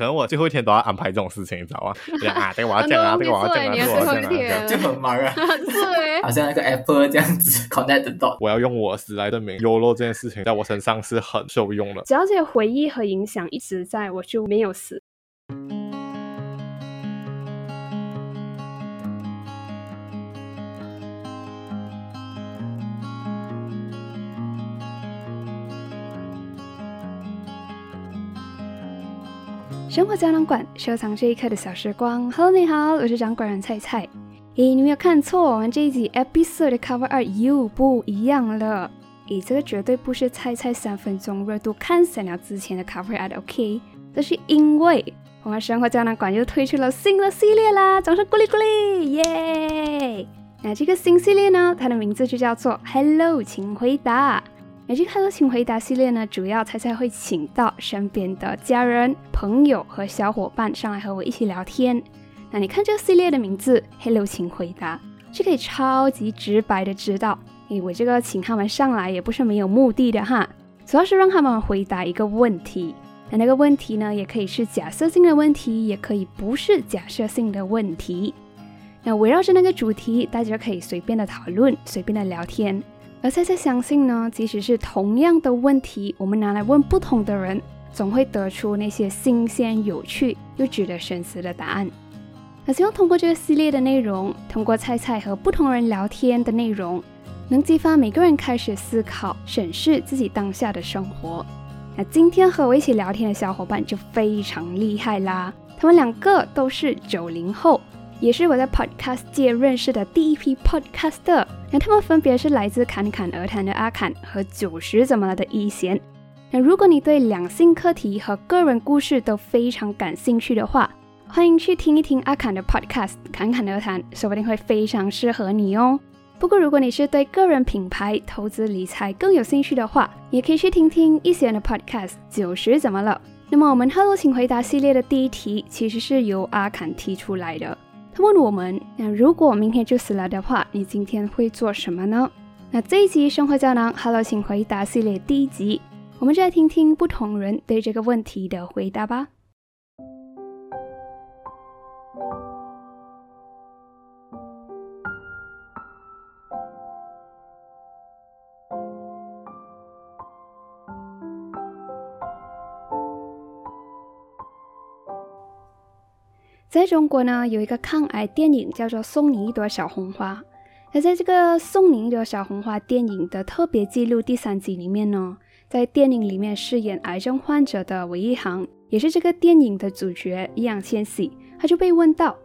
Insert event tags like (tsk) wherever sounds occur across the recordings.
可能我最后一天都要安排这种事情，你知道吗？(laughs) 啊，这个我要讲啊，这个我要讲啊，这个我要讲啊，就很忙啊，(laughs) 对，好像那个 Apple 这样子 (laughs) connect 到。我要用我死来证明 YOLO 这件事情在我身上是很受用的。只要这些回忆和影响一直在，我就没有死。生活胶囊馆，收藏这一刻的小时光。Hello，你好，我是掌管人菜菜。咦，你没有看错，我们这一集 episode 的 cover 二又不一样了。咦，这个绝对不是菜菜三分钟热度看散了之前的 cover art，OK？这是因为我们生活胶囊馆又推出了新的系列啦！掌声鼓励鼓励，耶！那这个新系列呢，它的名字就叫做 Hello，请回答。每期开头请回答系列呢，主要猜猜会请到身边的家人、朋友和小伙伴上来和我一起聊天。那你看这个系列的名字 “Hello，请回答”，就可以超级直白的知道，诶，我这个请他们上来也不是没有目的的哈，主要是让他们回答一个问题。那那个问题呢，也可以是假设性的问题，也可以不是假设性的问题。那围绕着那个主题，大家可以随便的讨论，随便的聊天。而菜菜相信呢，即使是同样的问题，我们拿来问不同的人，总会得出那些新鲜、有趣又值得深思的答案。那希望通过这个系列的内容，通过菜菜和不同人聊天的内容，能激发每个人开始思考、审视自己当下的生活。那今天和我一起聊天的小伙伴就非常厉害啦，他们两个都是九零后。也是我在 podcast 界认识的第一批 podcaster，那他们分别是来自侃侃而谈的阿侃和九十怎么了的一贤。那如果你对两性课题和个人故事都非常感兴趣的话，欢迎去听一听阿侃的 podcast 侃侃而谈，说不定会非常适合你哦。不过如果你是对个人品牌、投资理财更有兴趣的话，也可以去听听一贤的 podcast 九十怎么了。那么我们 Hello 请回答系列的第一题其实是由阿侃提出来的。他问我们：那如果明天就死了的话，你今天会做什么呢？那这一集生活胶囊 Hello，请回答系列第一集，我们就来听听不同人对这个问题的回答吧。在中国呢，有一个抗癌电影叫做《送你一朵小红花》。那在这个《送你一朵小红花》电影的特别记录第三集里面呢，在电影里面饰演癌症患者的韦一航，也是这个电影的主角易烊千玺，他就被问到：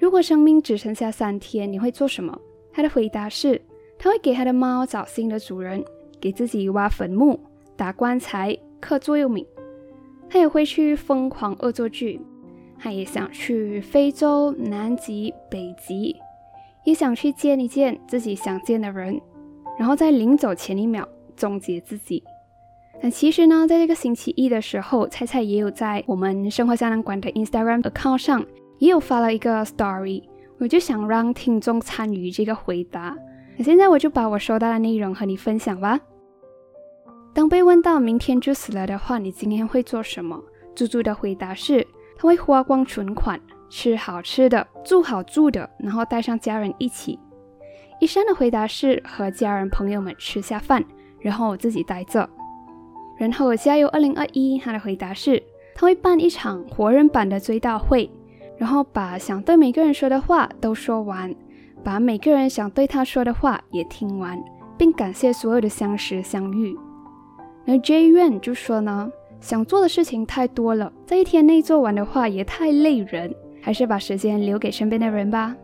如果生命只剩下三天，你会做什么？他的回答是：他会给他的猫找新的主人，给自己挖坟墓、打棺材、刻座右铭。他也会去疯狂恶作剧。他也想去非洲、南极、北极，也想去见一见自己想见的人，然后在临走前一秒终结自己。那其实呢，在这个星期一的时候，菜菜也有在我们生活胶囊馆的 Instagram account 上也有发了一个 story，我就想让听众参与这个回答。那现在我就把我收到的内容和你分享吧。当被问到明天就死了的话，你今天会做什么？猪猪的回答是。他会花光存款，吃好吃的，住好住的，然后带上家人一起。医生的回答是和家人朋友们吃下饭，然后我自己待着。然后加油二零二一，他的回答是他会办一场活人版的追悼会，然后把想对每个人说的话都说完，把每个人想对他说的话也听完，并感谢所有的相识相遇。那 J 院就说呢。想做的事情太多了，在一天内做完的话也太累人，还是把时间留给身边的人吧。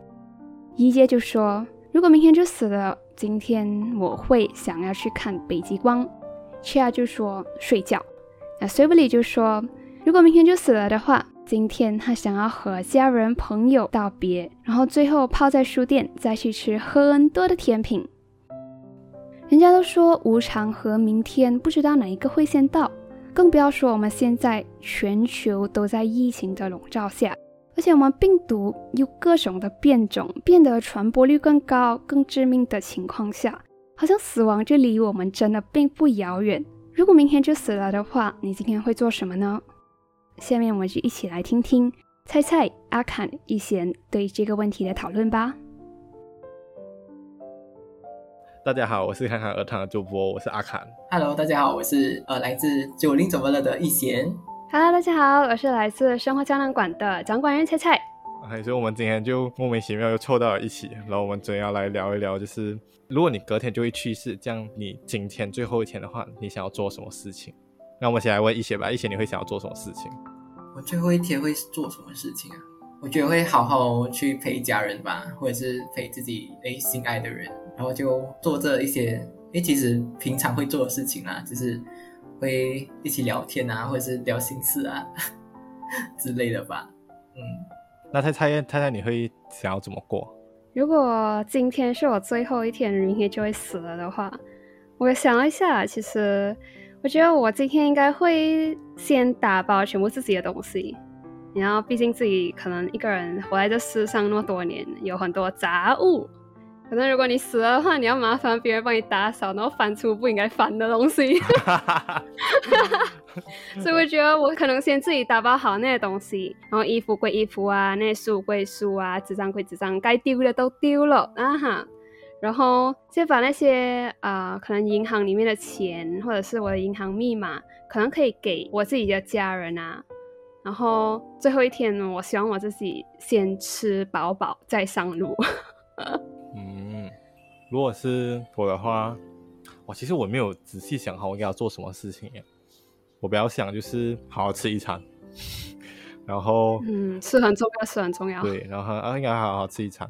一阶就说：“如果明天就死了，今天我会想要去看北极光。” Chia 就说：“睡觉。”那 s i v l y 就说：“如果明天就死了的话，今天他想要和家人朋友道别，然后最后泡在书店，再去吃很多的甜品。”人家都说无常和明天不知道哪一个会先到。更不要说我们现在全球都在疫情的笼罩下，而且我们病毒有各种的变种，变得传播率更高、更致命的情况下，好像死亡就离我们真的并不遥远。如果明天就死了的话，你今天会做什么呢？下面我们就一起来听听猜猜阿侃一贤对这个问题的讨论吧。大家好，我是侃侃儿堂的主播，我是阿侃。Hello，大家好，我是呃来自九零怎么了的易贤。Hello，大家好，我是来自生活胶囊馆的掌管人菜菜。哎，所以我们今天就莫名其妙又凑到了一起，然后我们今天要来聊一聊，就是如果你隔天就会去世，这样你今天最后一天的话，你想要做什么事情？那我们先来问一贤吧，一贤你会想要做什么事情？我最后一天会做什么事情啊？我觉得会好好去陪家人吧，或者是陪自己诶心爱的人，然后就做这一些诶其实平常会做的事情啦，就是会一起聊天啊，或者是聊心事啊 (laughs) 之类的吧。嗯，那太太太太你会想要怎么过？如果今天是我最后一天，明天就会死了的话，我想了一下，其实我觉得我今天应该会先打包全部自己的东西。然后，毕竟自己可能一个人活在这世上那么多年，有很多杂物。可能如果你死了的话，你要麻烦别人帮你打扫，然后翻出不应该翻的东西。(laughs) 所以我觉得我可能先自己打包好那些东西，然后衣服归衣服啊，那些书归书啊，纸张归纸张，该丢的都丢了啊哈。然后先把那些啊、呃可能银行里面的钱，或者是我的银行密码，可能可以给我自己的家人啊。然后最后一天呢，我希望我自己先吃饱饱再上路。嗯，如果是我的话，我其实我没有仔细想好我应该要做什么事情耶。我比较想就是好好吃一餐，然后嗯，是很重要，是很重要。对，然后啊应该好好吃一餐，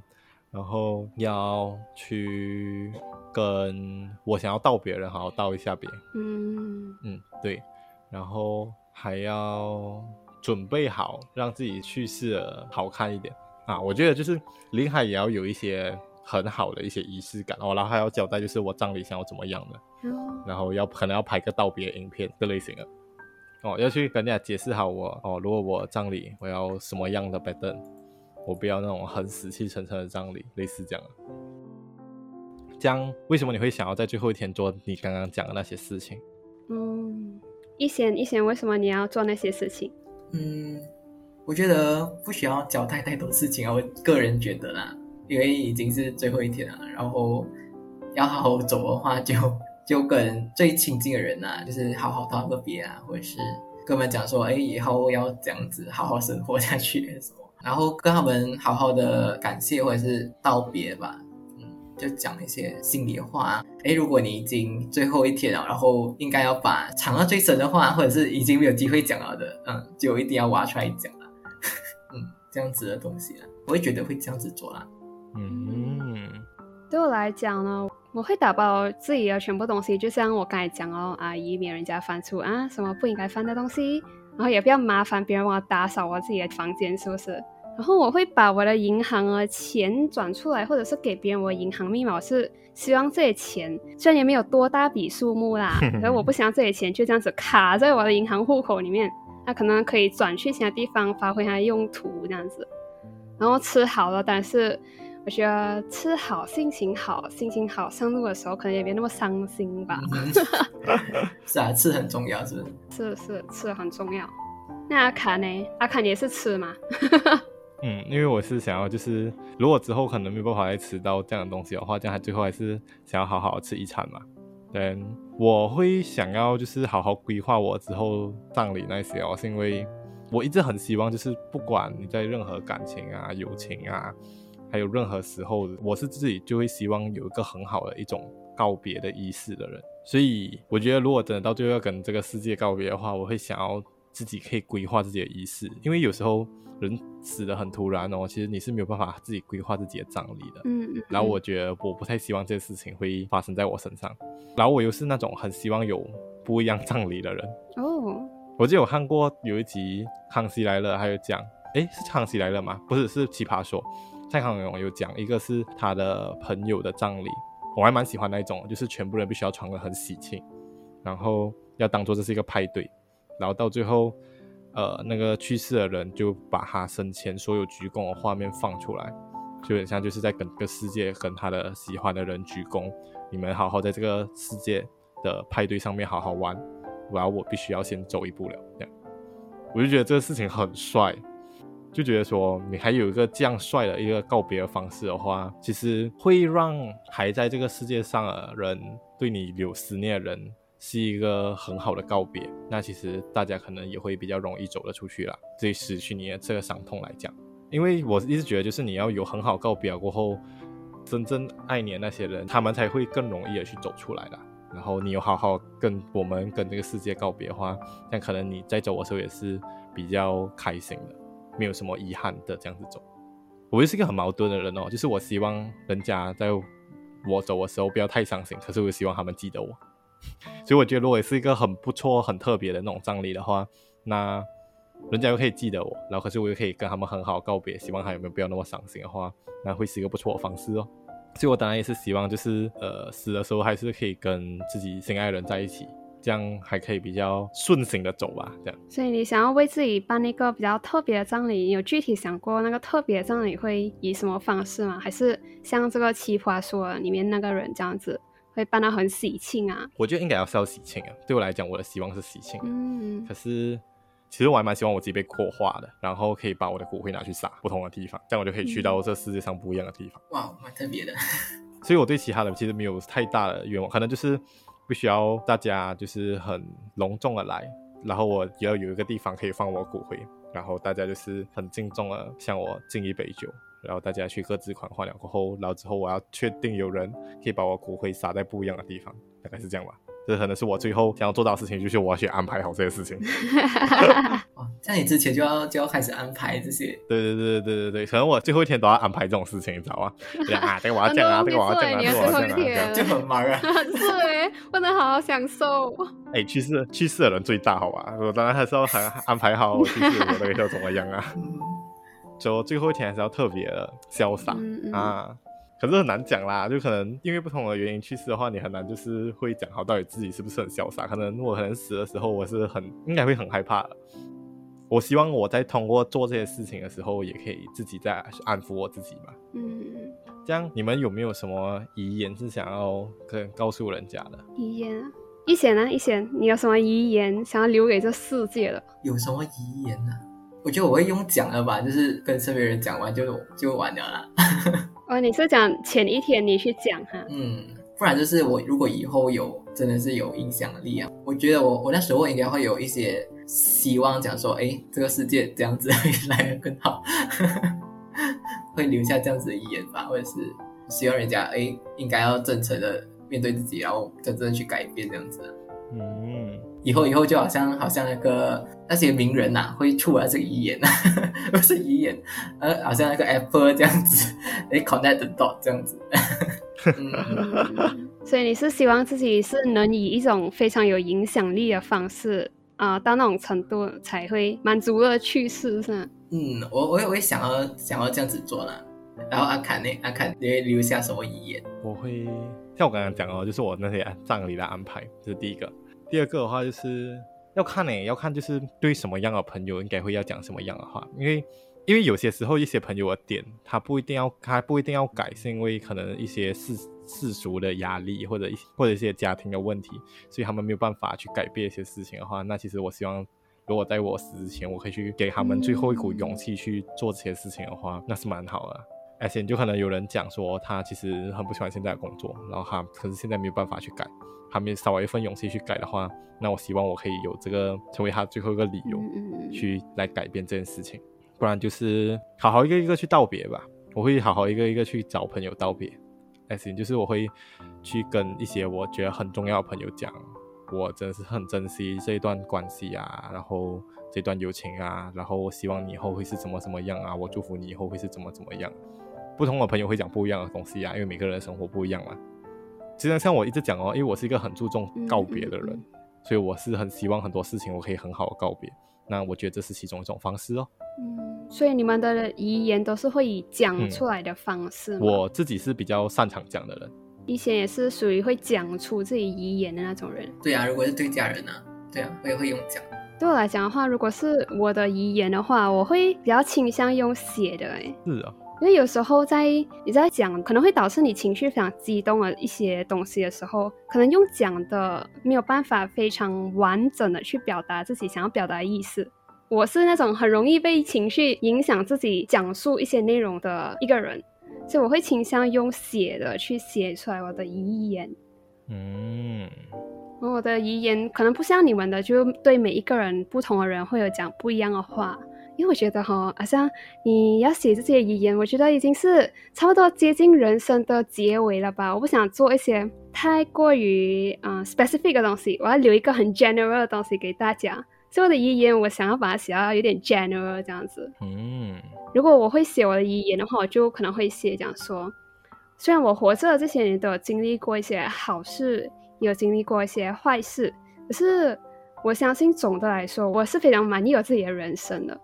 然后要去跟我想要道别的人好好道一下别，嗯嗯，对，然后还要准备好让自己去世的好看一点啊。我觉得就是临海也要有一些很好的一些仪式感哦，然后还要交代就是我葬礼想要怎么样的，哦然后要可能要拍个道别影片这类型的。哦，要去跟人家解释好我哦，如果我葬礼我要什么样的 b e 我不要那种很死气沉沉的葬礼，类似这样的。这样为什么你会想要在最后一天做你刚刚讲的那些事情？嗯，一贤一贤，为什么你要做那些事情？嗯，我觉得不需要交代太多事情啊，我个人觉得啦，因为已经是最后一天了，然后要好好走的话就，就跟最亲近的人啊，就是好好道个别啊，或者是跟他们讲说，哎，以后要这样子好好生活下去什么，然后跟他们好好的感谢或者是道别吧。嗯，就讲一些心里话。哎，如果你已经最后一天了，然后应该要把藏到最深的话，或者是已经没有机会讲了的，嗯，就一定要挖出来讲了。(laughs) 嗯，这样子的东西啊，我会觉得会这样子做啦。嗯，对我来讲呢，我会打包自己的全部东西，就像我刚才讲哦，啊，以免人家翻出啊什么不应该翻的东西，然后也不要麻烦别人帮我打扫我自己的房间，是不是？然后我会把我的银行的钱转出来，或者是给别人我的银行密码，我是希望这些钱虽然也没有多大笔数目啦，(laughs) 可是我不想这些钱就这样子卡在我的银行户口里面，那可能可以转去其他地方发挥它的用途这样子。然后吃好了，但是我觉得吃好、心情好、心情好上路的时候，可能也没那么伤心吧。嗯 (laughs) 是啊，吃很重要，是不是？是是吃很重要。那阿卡呢？阿卡你也是吃吗？(laughs) 嗯，因为我是想要，就是如果之后可能没有办法再吃到这样的东西的话，这样他最后还是想要好好吃一餐嘛。嗯，我会想要就是好好规划我之后葬礼那些哦，是因为我一直很希望，就是不管你在任何感情啊、友情啊，还有任何时候，我是自己就会希望有一个很好的一种告别的仪式的人。所以我觉得，如果真的到最后要跟这个世界告别的话，我会想要自己可以规划自己的仪式，因为有时候人死的很突然哦，其实你是没有办法自己规划自己的葬礼的。嗯嗯。然后我觉得我不太希望这件事情会发生在我身上，然后我又是那种很希望有不一样葬礼的人。哦，我记得有看过有一集《康熙来了》，还有讲，诶，是《康熙来了》吗？不是，是《奇葩说》。蔡康永有讲，一个是他的朋友的葬礼，我还蛮喜欢那一种，就是全部人必须要穿得很喜庆，然后要当做这是一个派对，然后到最后，呃，那个去世的人就把他生前所有鞠躬的画面放出来，就很像就是在跟个世界跟他的喜欢的人鞠躬，你们好好在这个世界的派对上面好好玩，然后我必须要先走一步了，这样。我就觉得这个事情很帅，就觉得说你还有一个这样帅的一个告别的方式的话，其实会让还在这个世界上的人对你有思念的人是一个很好的告别。那其实大家可能也会比较容易走得出去啦，对失去你的这个伤痛来讲，因为我一直觉得就是你要有很好告别过后，真正爱你的那些人，他们才会更容易的去走出来的。然后你有好好跟我们跟这个世界告别的话，那可能你在走的时候也是比较开心的，没有什么遗憾的这样子走。我就是一个很矛盾的人哦，就是我希望人家在我走的时候不要太伤心，可是我希望他们记得我。(laughs) 所以我觉得如果是一个很不错、很特别的那种葬礼的话，那人家又可以记得我，然后可是我又可以跟他们很好告别，希望他有没有不要那么伤心的话，那会是一个不错的方式哦。所以，我当然也是希望，就是呃，死的时候还是可以跟自己心爱的人在一起，这样还可以比较顺行的走吧。这样。所以，你想要为自己办一个比较特别的葬礼，有具体想过那个特别葬礼会以什么方式吗？还是像这个奇葩说里面那个人这样子，会办到很喜庆啊？我觉得应该要是要喜庆啊。对我来讲，我的希望是喜庆。嗯。可是。其实我还蛮希望我自己被扩化的，然后可以把我的骨灰拿去撒不同的地方，这样我就可以去到这世界上不一样的地方。哇，蛮特别的。所以我对其他的其实没有太大的愿望，可能就是不需要大家就是很隆重的来，然后我也要有一个地方可以放我骨灰，然后大家就是很敬重的向我敬一杯酒，然后大家去各自狂欢了过后，然后之后我要确定有人可以把我骨灰撒在不一样的地方，大概是这样吧。这可能是我最后想要做到的事情，就是我要去安排好这些事情。(laughs) 哦，在你之前就要就要开始安排这些。对对对对对对对，可能我最后一天都要安排这种事情，你知道吗？啊，这个我要讲啊，这个我要讲啊，这个我要讲啊，就很忙啊。(laughs) 对，不能好好享受。(laughs) 哎，去世去世的人最大，好吧？我当然还是要很安排好我去世我那个要怎么样啊？就最后一天还是要特别的潇洒啊。可是很难讲啦，就可能因为不同的原因去世的话，你很难就是会讲好到底自己是不是很潇洒。可能我可能死的时候，我是很应该会很害怕。我希望我在通过做这些事情的时候，也可以自己在安抚我自己嘛。嗯，这样你们有没有什么遗言是想要跟告诉人家的？遗言啊，一贤呢？一贤，你有什么遗言想要留给这世界的？有什么遗言呢？我觉得我会用讲的吧，就是跟身边人讲完就就完了啦。哦，你是讲前一天你去讲哈？嗯，不然就是我如果以后有真的是有影响力啊，我觉得我我那时候应该会有一些希望，讲说，哎，这个世界这样子会来的更好，(laughs) 会留下这样子的遗言吧，或者是希望人家哎应该要真诚的面对自己，然后真正的去改变这样子。嗯，以后以后就好像好像那个。那些名人呐，会出来这个遗言，(laughs) 不是遗言，呃，好像那个 Apple 这样子，哎，connect the dot 这样子。(laughs) 所以你是希望自己是能以一种非常有影响力的方式啊，到那种程度才会满足了去世，是吗？嗯，我我也会想要想要这样子做啦。然后阿侃呢？阿侃你会留下什么遗言？我会像我刚刚讲哦，就是我那些葬礼的安排，这是第一个。第二个的话就是。要看呢，要看就是对什么样的朋友应该会要讲什么样的话，因为因为有些时候一些朋友的点他不一定要他不一定要改，是因为可能一些世世俗的压力或者一或者一些家庭的问题，所以他们没有办法去改变一些事情的话，那其实我希望如果在我死之前，我可以去给他们最后一股勇气去做这些事情的话，那是蛮好的。而且就可能有人讲说他其实很不喜欢现在的工作，然后他可是现在没有办法去改。他没少一份勇气去改的话，那我希望我可以有这个成为他最后一个理由，去来改变这件事情。不然就是好好一个一个去道别吧。我会好好一个一个去找朋友道别。哎，行，就是我会去跟一些我觉得很重要的朋友讲，我真的是很珍惜这一段关系啊，然后这段友情啊，然后我希望你以后会是怎么怎么样啊，我祝福你以后会是怎么怎么样。不同的朋友会讲不一样的东西啊，因为每个人的生活不一样嘛。其实像我一直讲哦，因为我是一个很注重告别的人，所以我是很希望很多事情我可以很好的告别。那我觉得这是其中一种方式哦。嗯，所以你们的遗言都是会以讲出来的方式。我自己是比较擅长讲的人。以前也是属于会讲出自己遗言的那种人。对啊，如果是对家人呢？对啊，我也会用讲。对我来讲的话，如果是我的遗言的话，我会比较倾向用写的。哎，是啊。因为有时候在你在讲可能会导致你情绪非常激动的一些东西的时候，可能用讲的没有办法非常完整的去表达自己想要表达的意思，我是那种很容易被情绪影响自己讲述一些内容的一个人，所以我会倾向用写的去写出来我的遗言。嗯，我的遗言可能不像你们的，就对每一个人不同的人会有讲不一样的话。因为我觉得哈，好像你要写这些遗言，我觉得已经是差不多接近人生的结尾了吧。我不想做一些太过于嗯 specific 的东西，我要留一个很 general 的东西给大家。所以我的遗言，我想要把它写到有点 general 这样子。嗯，如果我会写我的遗言的话，我就可能会写讲说，虽然我活着这些年都有经历过一些好事，也有经历过一些坏事，可是我相信总的来说，我是非常满意我自己的人生的。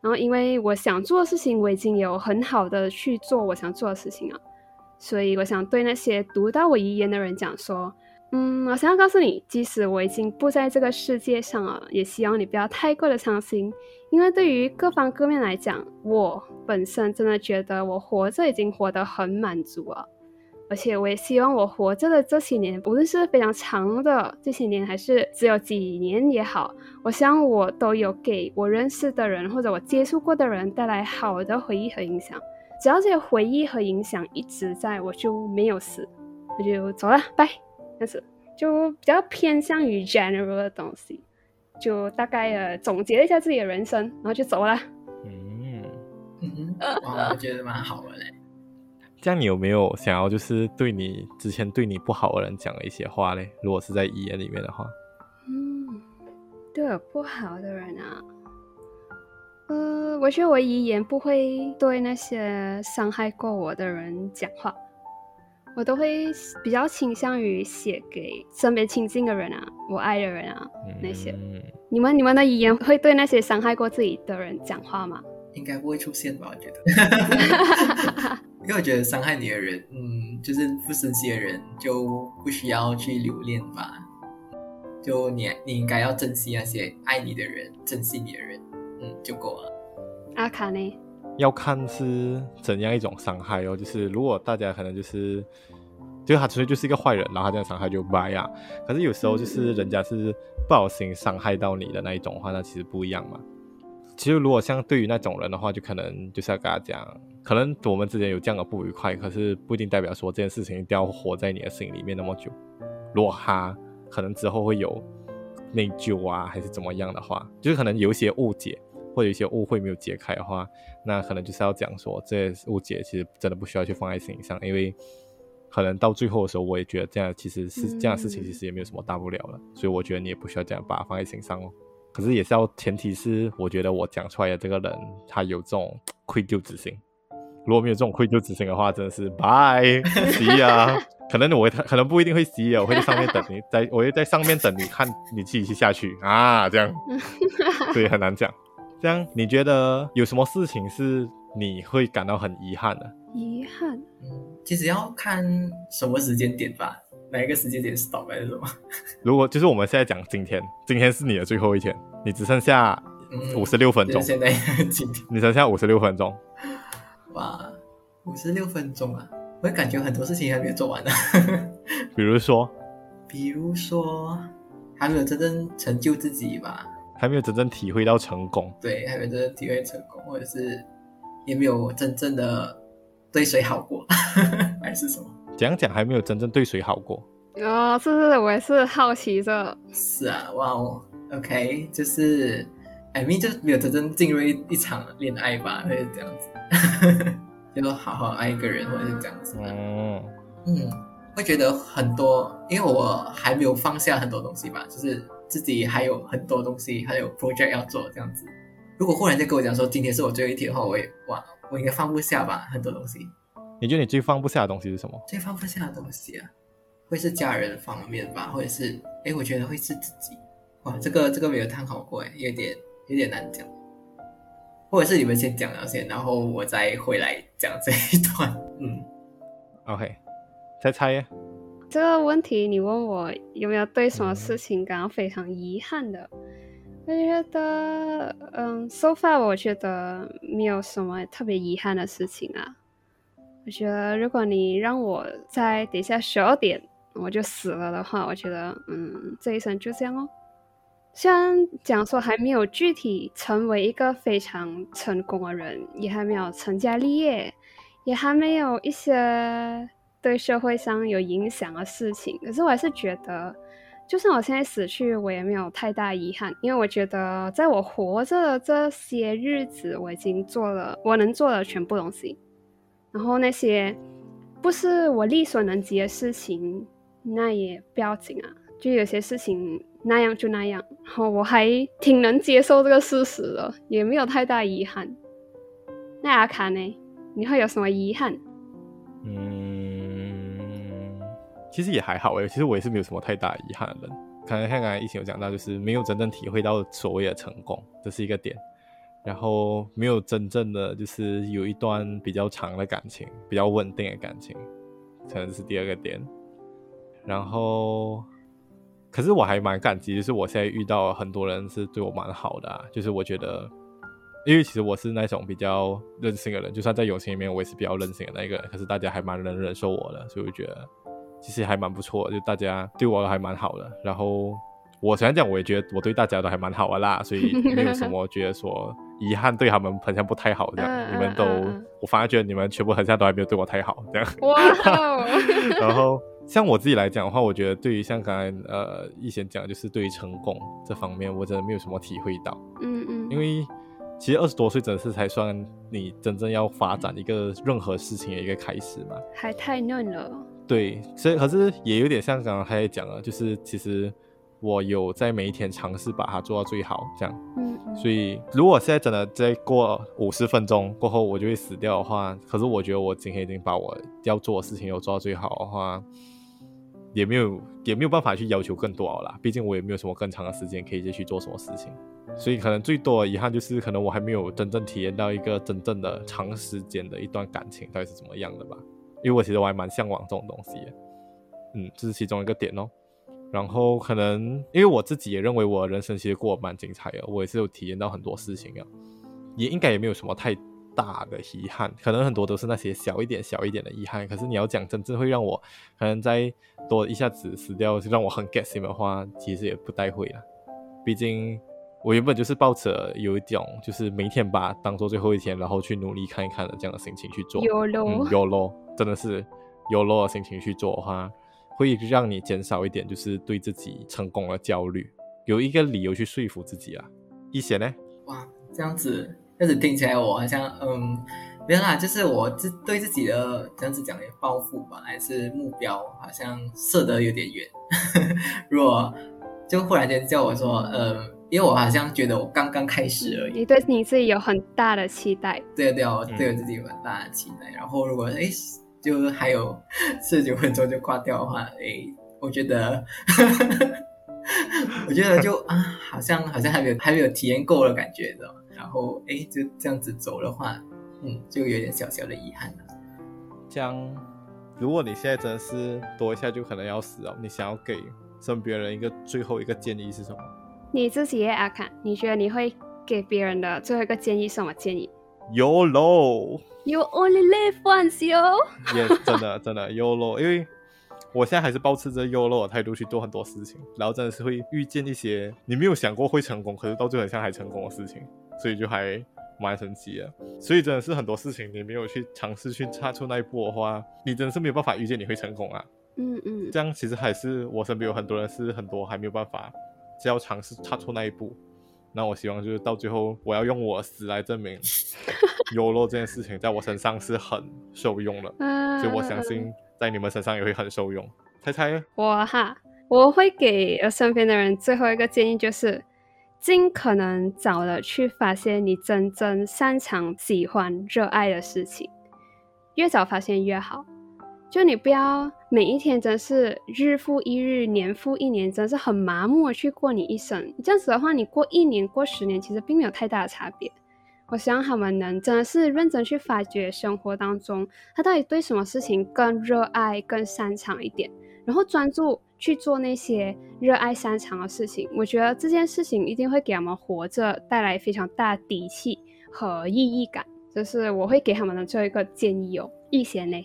然后，因为我想做的事情，我已经有很好的去做我想做的事情了，所以我想对那些读到我遗言的人讲说。嗯，我想要告诉你，即使我已经不在这个世界上了，也希望你不要太过的伤心，因为对于各方各面来讲，我本身真的觉得我活着已经活得很满足了，而且我也希望我活着的这些年，无论是非常长的这些年，还是只有几年也好，我希望我都有给我认识的人或者我接触过的人带来好的回忆和影响。只要这些回忆和影响一直在，我就没有死，我就走了，拜。但是就比较偏向于 general 的东西，就大概呃总结了一下自己的人生，然后就走了。嗯嗯，(laughs) 我觉得蛮好的嘞。这样你有没有想要就是对你之前对你不好的人讲了一些话嘞？如果是在遗言里面的话，嗯，对我不好的人啊，呃，我觉得我遗言不会对那些伤害过我的人讲话。我都会比较倾向于写给身边亲近的人啊，我爱的人啊那些。你们你们的遗言会对那些伤害过自己的人讲话吗？应该不会出现吧？我觉得，(laughs) 因为我觉得伤害你的人，嗯，就是不珍惜的人，就不需要去留恋吧。就你你应该要珍惜那些爱你的人，珍惜你的人，嗯，就够了。阿卡呢？要看是怎样一种伤害哦，就是如果大家可能就是，就他纯粹就是一个坏人，然后他这样伤害就掰啊。可是有时候就是人家是不小心伤害到你的那一种话，那其实不一样嘛。其实如果像对于那种人的话，就可能就是要跟他讲，可能我们之间有这样的不愉快，可是不一定代表说这件事情一定要活在你的心里面那么久。如果他可能之后会有内疚啊，还是怎么样的话，就是可能有一些误解。或者一些误会没有解开的话，那可能就是要讲说这些误解其实真的不需要去放在心上，因为可能到最后的时候，我也觉得这样其实是这样的事情，其实也没有什么大不了了。所以我觉得你也不需要这样把它放在心上哦。可是也是要前提是，我觉得我讲出来的这个人他有这种 (tsk) 愧疚之心。如果没有这种愧疚之心的话，真的是拜，(laughs) see 啊。可能我可能不一定会 see 啊，我会在上面等你，(laughs) 在我会在上面等你看你自己去下去啊，这样，(laughs) 所以很难讲。这样，你觉得有什么事情是你会感到很遗憾的？遗憾，嗯，其实要看什么时间点吧，哪一个时间点是倒霉的是什么？如果就是我们现在讲今天，今天是你的最后一天，你只剩下五十六分钟。现在今天，你剩下五十六分钟。哇，五十六分钟啊！我感觉很多事情还没有做完呢。(laughs) 比如说，比如说，还没有真正成就自己吧。还没有真正体会到成功，对，还没有真正体会成功，或者是也没有真正的对谁好过，(laughs) 还是什么？讲讲还没有真正对谁好过？哦，是是，我也是好奇这。是啊，哇哦，OK，就是艾米就没有真正进入一一场恋爱吧，或者这样子，(laughs) 就好好爱一个人，或者是这样子。哦，嗯，会觉得很多，因为我还没有放下很多东西吧，就是。自己还有很多东西，还有 project 要做，这样子。如果忽然间跟我讲说今天是我最后一天的话，我也哇，我应该放不下吧，很多东西。你觉得你最放不下的东西是什么？最放不下的东西啊，会是家人方面吧，或者是哎，我觉得会是自己。哇，这个这个没有探讨过，哎，有点有点难讲。或者是你们先讲了先，然后我再回来讲这一段。嗯，OK，再猜。这个问题你问我有没有对什么事情感到非常遗憾的？我觉得，嗯，so far 我觉得没有什么特别遗憾的事情啊。我觉得如果你让我在等下十二点我就死了的话，我觉得，嗯，这一生就这样哦。虽然讲说还没有具体成为一个非常成功的人，也还没有成家立业，也还没有一些对社会上有影响的事情，可是我还是觉得，就算我现在死去，我也没有太大遗憾，因为我觉得在我活着的这些日子，我已经做了我能做的全部东西，然后那些不是我力所能及的事情，那也不要紧啊，就有些事情。那样就那样，然后我还挺能接受这个事实的，也没有太大遗憾。那阿卡呢？你会有什么遗憾？嗯，其实也还好诶，其实我也是没有什么太大遗憾的人。可能像刚才疫情有讲到，就是没有真正体会到所谓的成功，这是一个点。然后没有真正的就是有一段比较长的感情，比较稳定的感情，可能是第二个点。然后。可是我还蛮感激，就是我现在遇到很多人是对我蛮好的，啊，就是我觉得，因为其实我是那种比较任性的人，就算在友情里面，我也是比较任性的那一个人。可是大家还蛮能忍受我的，所以我觉得其实还蛮不错，就大家对我还蛮好的。然后我虽然讲，我也觉得我对大家都还蛮好的啦，所以没有什么觉得说遗憾对他们好像不太好这样。你们都，我反而觉得你们全部好像都还没有对我太好这样。哇！(laughs) 然后。像我自己来讲的话，我觉得对于像刚才呃一贤讲，就是对于成功这方面，我真的没有什么体会到。嗯嗯。因为其实二十多岁真的是才算你真正要发展一个任何事情的一个开始嘛。还太嫩了。对，所以可是也有点像刚刚他也讲了，就是其实我有在每一天尝试把它做到最好，这样。嗯嗯。所以如果现在真的再过五十分钟过后我就会死掉的话，可是我觉得我今天已经把我要做的事情有做到最好的话。也没有也没有办法去要求更多啦，毕竟我也没有什么更长的时间可以继续做什么事情，所以可能最多的遗憾就是可能我还没有真正体验到一个真正的长时间的一段感情到底是怎么样的吧，因为我其实我还蛮向往这种东西的，嗯，这是其中一个点哦。然后可能因为我自己也认为我人生其实过得蛮精彩的，我也是有体验到很多事情啊，也应该也没有什么太。大的遗憾，可能很多都是那些小一点、小一点的遗憾。可是你要讲真正会让我可能再多一下子死掉，让我很 get 心的话，其实也不太会了。毕竟我原本就是抱着有一种，就是每天把当做最后一天，然后去努力看一看的这样的心情去做。有咯，有咯，真的是有咯的心情去做的话，会让你减少一点就是对自己成功的焦虑，有一个理由去说服自己啊。一些呢？哇，这样子。但是听起来我好像嗯，没有啦，就是我自对自己的这样子讲的抱负吧，还是目标，好像设得有点远。(laughs) 如果就忽然间叫我说，嗯，因为我好像觉得我刚刚开始而已。你对你自己有很大的期待？对对，我对我自己有很大的期待。然后如果哎，就还有四十九分钟就挂掉的话，哎，我觉得，(laughs) 我觉得就啊，好像好像还没有还没有体验够的感觉，知道吗？然后，哎，就这样子走的话，嗯，就有点小小的遗憾了。这样，如果你现在真的是多一下就可能要死哦，你想要给身边人一个最后一个建议是什么？你自己也阿看，你觉得你会给别人的最后一个建议什么建议？YOLO，You only live once，yo。也真的真的 YOLO，因为我现在还是保持着 YOLO 的态度去做很多事情，然后真的是会遇见一些你没有想过会成功，可是到最后像还成功的事情。所以就还蛮神奇的，所以真的是很多事情你没有去尝试去踏出那一步的话，你真的是没有办法预见你会成功啊。嗯嗯，这样其实还是我身边有很多人是很多还没有办法，只要尝试踏出那一步。那我希望就是到最后，我要用我死来证明，(laughs) 有落这件事情在我身上是很受用的。所以我相信在你们身上也会很受用。猜猜我哈，我会给身边的人最后一个建议就是。尽可能早的去发现你真正擅长、喜欢、热爱的事情，越早发现越好。就你不要每一天真是日复一日、年复一年，真是很麻木的去过你一生。这样子的话，你过一年、过十年，其实并没有太大的差别。我希望他们能真的是认真去发掘生活当中他到底对什么事情更热爱、更擅长一点，然后专注。去做那些热爱擅长的事情，我觉得这件事情一定会给他们活着带来非常大的底气和意义感。这是我会给他们的最后一个建议哦。一贤呢？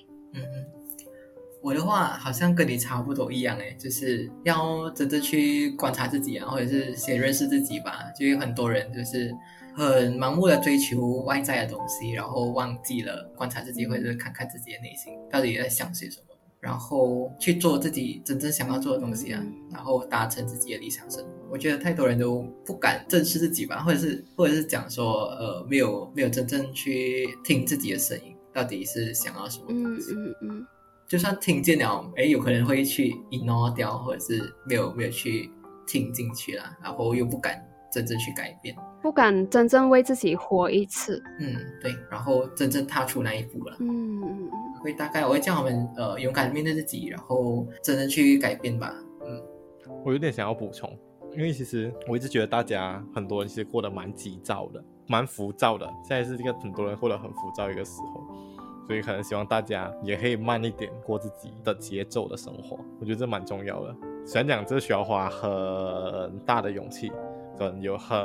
嗯，我的话好像跟你差不多一样诶，就是要真正去观察自己啊，或者是先认识自己吧。就有很多人就是很盲目的追求外在的东西，然后忘记了观察自己，或者是看看自己的内心到底在想些什么，然后去做自己真正想要做的东西啊，然后达成自己的理想生活。我觉得太多人都不敢正视自己吧，或者是或者是讲说呃没有没有真正去听自己的声音，到底是想要什么东西。嗯嗯嗯。就算听见了，哎，有可能会去 ignore 掉，或者是没有没有去听进去啦，然后又不敢真正去改变，不敢真正为自己活一次。嗯，对，然后真正踏出那一步了。嗯嗯嗯。会大概我会叫我们呃勇敢面对自己，然后真正去改变吧。嗯，我有点想要补充，因为其实我一直觉得大家很多人其实过得蛮急躁的，蛮浮躁的。现在是这个很多人过得很浮躁一个时候。所以可能希望大家也可以慢一点过自己的节奏的生活，我觉得这蛮重要的。虽然讲这需要花很大的勇气，跟有很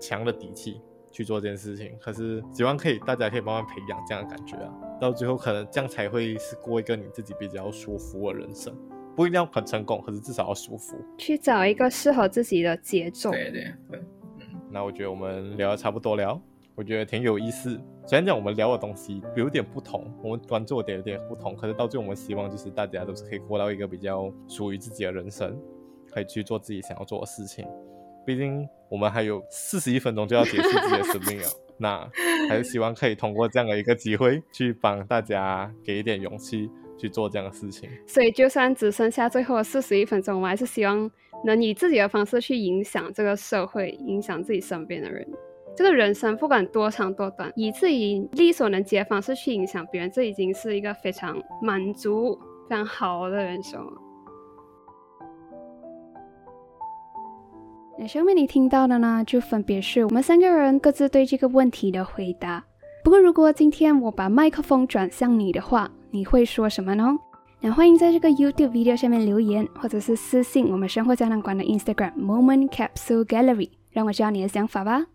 强的底气去做这件事情，可是希望可以大家可以慢慢培养这样的感觉啊，到最后可能这样才会是过一个你自己比较舒服的人生，不一定要很成功，可是至少要舒服，去找一个适合自己的节奏。对对对，嗯，那我觉得我们聊的差不多了。我觉得挺有意思。虽然讲我们聊的东西有点不同，我们关注的点有点不同，可是到最后我们希望就是大家都是可以过到一个比较属于自己的人生，可以去做自己想要做的事情。毕竟我们还有 (laughs) 四十一分钟就要结束自己的生命了，那还是希望可以通过这样的一个机会，去帮大家给一点勇气去做这样的事情。所以就算只剩下最后的四十一分钟，我还是希望能以自己的方式去影响这个社会，影响自己身边的人。这个人生不管多长多短，以自己力所能及的方式去影响别人，这已经是一个非常满足、非常好的人生了。那上面你听到的呢，就分别是我们三个人各自对这个问题的回答。不过，如果今天我把麦克风转向你的话，你会说什么呢？那欢迎在这个 YouTube video 下面留言，或者是私信我们生活胶囊馆的 Instagram Moment Capsule Gallery，让我知道你的想法吧。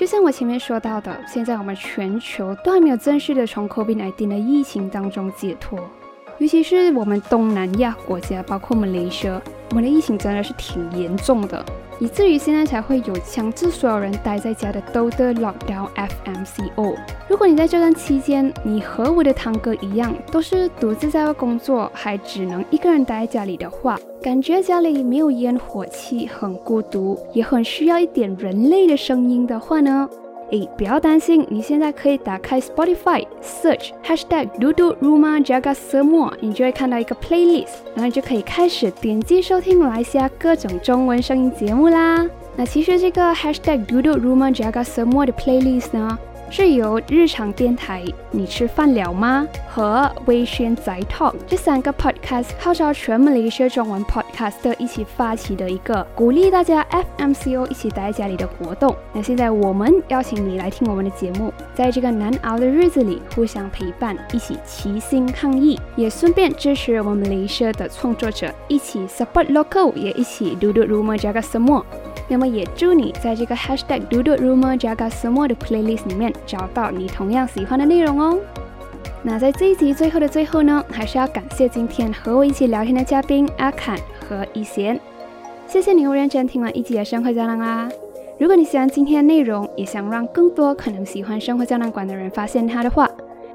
就像我前面说到的，现在我们全球都还没有正式的从 COVID-19 的疫情当中解脱，尤其是我们东南亚国家，包括我们雷蛇，我们的疫情真的是挺严重的。以至于现在才会有强制所有人待在家的 “do the Lockdown FMCO。如果你在这段期间，你和我的堂哥一样，都是独自在外工作，还只能一个人待在家里的话，感觉家里没有烟火气，很孤独，也很需要一点人类的声音的话呢？诶，不要担心，你现在可以打开 Spotify，search hashtag d o d o r u m a j a g a s e m o 你就会看到一个 playlist，然后就可以开始点击收听马来西亚各种中文声音节目啦。那其实这个 hashtag d o d o r u m a j a g a s e m o 的 playlist 呢？是由日常电台《你吃饭了吗》和微宣宅 Talk 这三个 podcast 号召全马来西亚中文 podcaster 一起发起的一个鼓励大家 FMCO 一起待在家里的活动。那现在我们邀请你来听我们的节目，在这个难熬的日子里互相陪伴，一起齐心抗疫，也顺便支持我们马来西亚的创作者，一起 support local，也一起 duduk rumah jaga semua。那么也祝你在这个 hashtag duduk rumah jaga semua 的 playlist 里面找到你同样喜欢的内容哦。那在这一集最后的最后呢，还是要感谢今天和我一起聊天的嘉宾阿侃和一贤。谢谢你又认真听完一集的生活胶囊啦！如果你喜欢今天的内容，也想让更多可能喜欢生活胶囊馆的人发现它的话，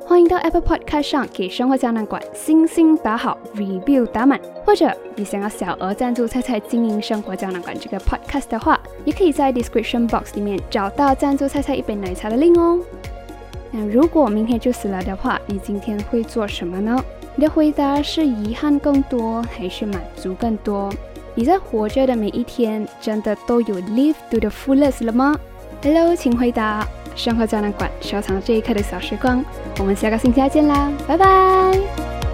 欢迎到 Apple Podcast 上给生活胶囊馆星星打好，review 打满，或者你想要小额赞助菜菜经营生活胶囊馆这个 podcast 的话，也可以在 description box 里面找到赞助菜菜一杯奶茶的 link 哦。那如果明天就死了的话，你今天会做什么呢？你的回答是遗憾更多，还是满足更多？你在活着的每一天，真的都有 live to the fullest 了吗？Hello，请回答。生活胶囊馆，收藏这一刻的小时光。我们下个星期再见啦，拜拜。